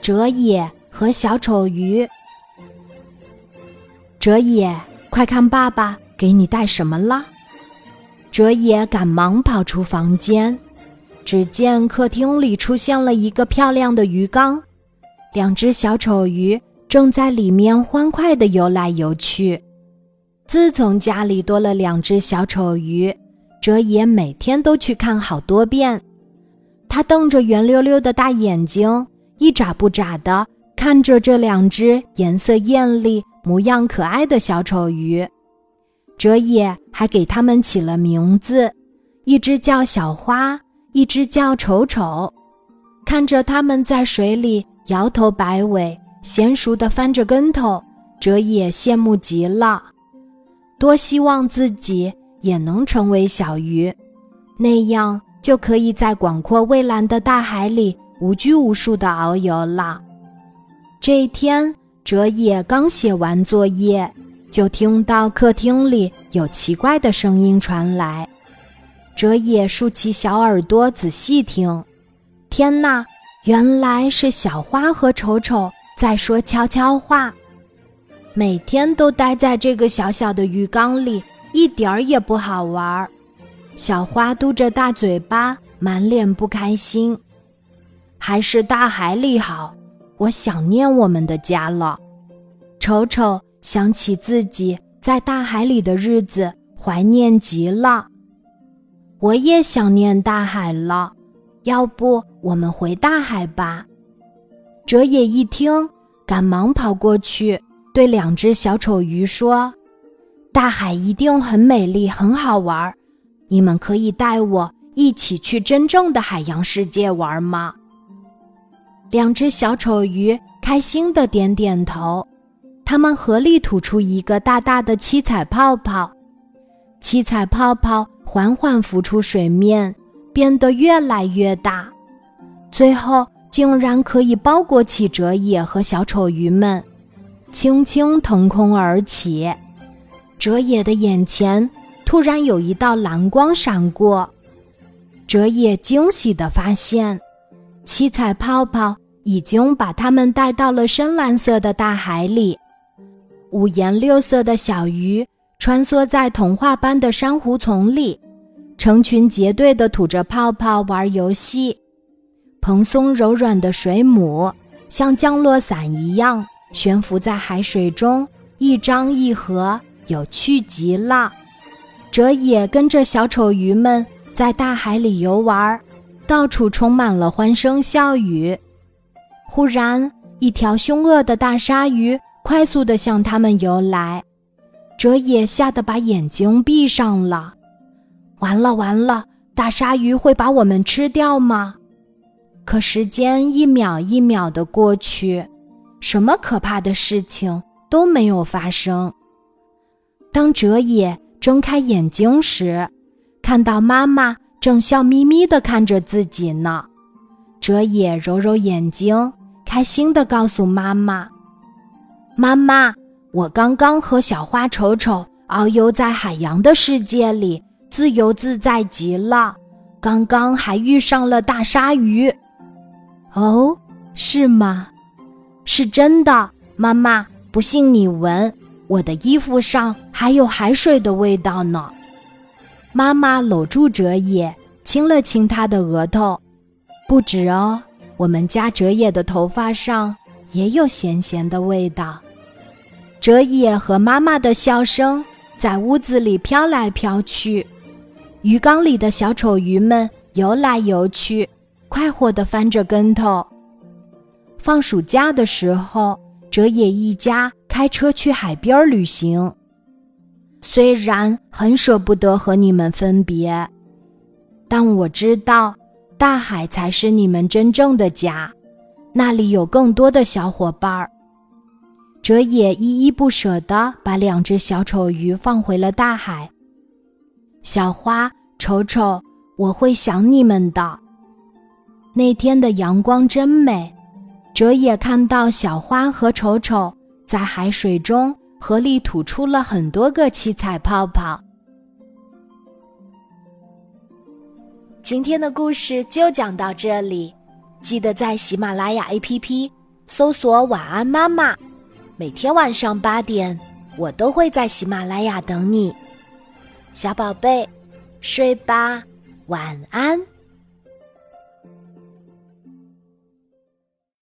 哲野和小丑鱼。哲野，快看爸爸给你带什么了！哲野赶忙跑出房间，只见客厅里出现了一个漂亮的鱼缸，两只小丑鱼正在里面欢快地游来游去。自从家里多了两只小丑鱼，哲野每天都去看好多遍。他瞪着圆溜溜的大眼睛，一眨不眨地看着这两只颜色艳丽、模样可爱的小丑鱼。哲野还给它们起了名字，一只叫小花，一只叫丑丑。看着它们在水里摇头摆尾、娴熟地翻着跟头，哲野羡慕极了，多希望自己也能成为小鱼，那样。就可以在广阔蔚蓝的大海里无拘无束地遨游了。这一天，哲野刚写完作业，就听到客厅里有奇怪的声音传来。哲野竖起小耳朵仔细听，天哪，原来是小花和丑丑在说悄悄话。每天都待在这个小小的鱼缸里，一点儿也不好玩儿。小花嘟着大嘴巴，满脸不开心。还是大海里好，我想念我们的家了。丑丑想起自己在大海里的日子，怀念极了。我也想念大海了，要不我们回大海吧？哲野一听，赶忙跑过去，对两只小丑鱼说：“大海一定很美丽，很好玩。”你们可以带我一起去真正的海洋世界玩吗？两只小丑鱼开心的点点头，它们合力吐出一个大大的七彩泡泡，七彩泡泡缓缓浮出水面，变得越来越大，最后竟然可以包裹起哲野和小丑鱼们，轻轻腾空而起，哲野的眼前。突然有一道蓝光闪过，哲野惊喜地发现，七彩泡泡已经把它们带到了深蓝色的大海里。五颜六色的小鱼穿梭在童话般的珊瑚丛里，成群结队地吐着泡泡玩游戏。蓬松柔软的水母像降落伞一样悬浮在海水中，一张一合，有趣极了。哲野跟着小丑鱼们在大海里游玩，到处充满了欢声笑语。忽然，一条凶恶的大鲨鱼快速地向他们游来，哲野吓得把眼睛闭上了。完了完了，大鲨鱼会把我们吃掉吗？可时间一秒一秒地过去，什么可怕的事情都没有发生。当哲野。睁开眼睛时，看到妈妈正笑眯眯地看着自己呢。哲野揉揉眼睛，开心地告诉妈妈：“妈妈，我刚刚和小花丑丑遨游在海洋的世界里，自由自在极了。刚刚还遇上了大鲨鱼。”哦，是吗？是真的，妈妈。不信你闻。我的衣服上还有海水的味道呢。妈妈搂住哲野，亲了亲他的额头。不止哦，我们家哲野的头发上也有咸咸的味道。哲野和妈妈的笑声在屋子里飘来飘去，鱼缸里的小丑鱼们游来游去，快活地翻着跟头。放暑假的时候，哲野一家。开车去海边旅行，虽然很舍不得和你们分别，但我知道大海才是你们真正的家，那里有更多的小伙伴儿。哲野依依不舍地把两只小丑鱼放回了大海。小花、丑丑，我会想你们的。那天的阳光真美，哲野看到小花和丑丑。在海水中合力吐出了很多个七彩泡泡。今天的故事就讲到这里，记得在喜马拉雅 APP 搜索“晚安妈妈”，每天晚上八点，我都会在喜马拉雅等你，小宝贝，睡吧，晚安。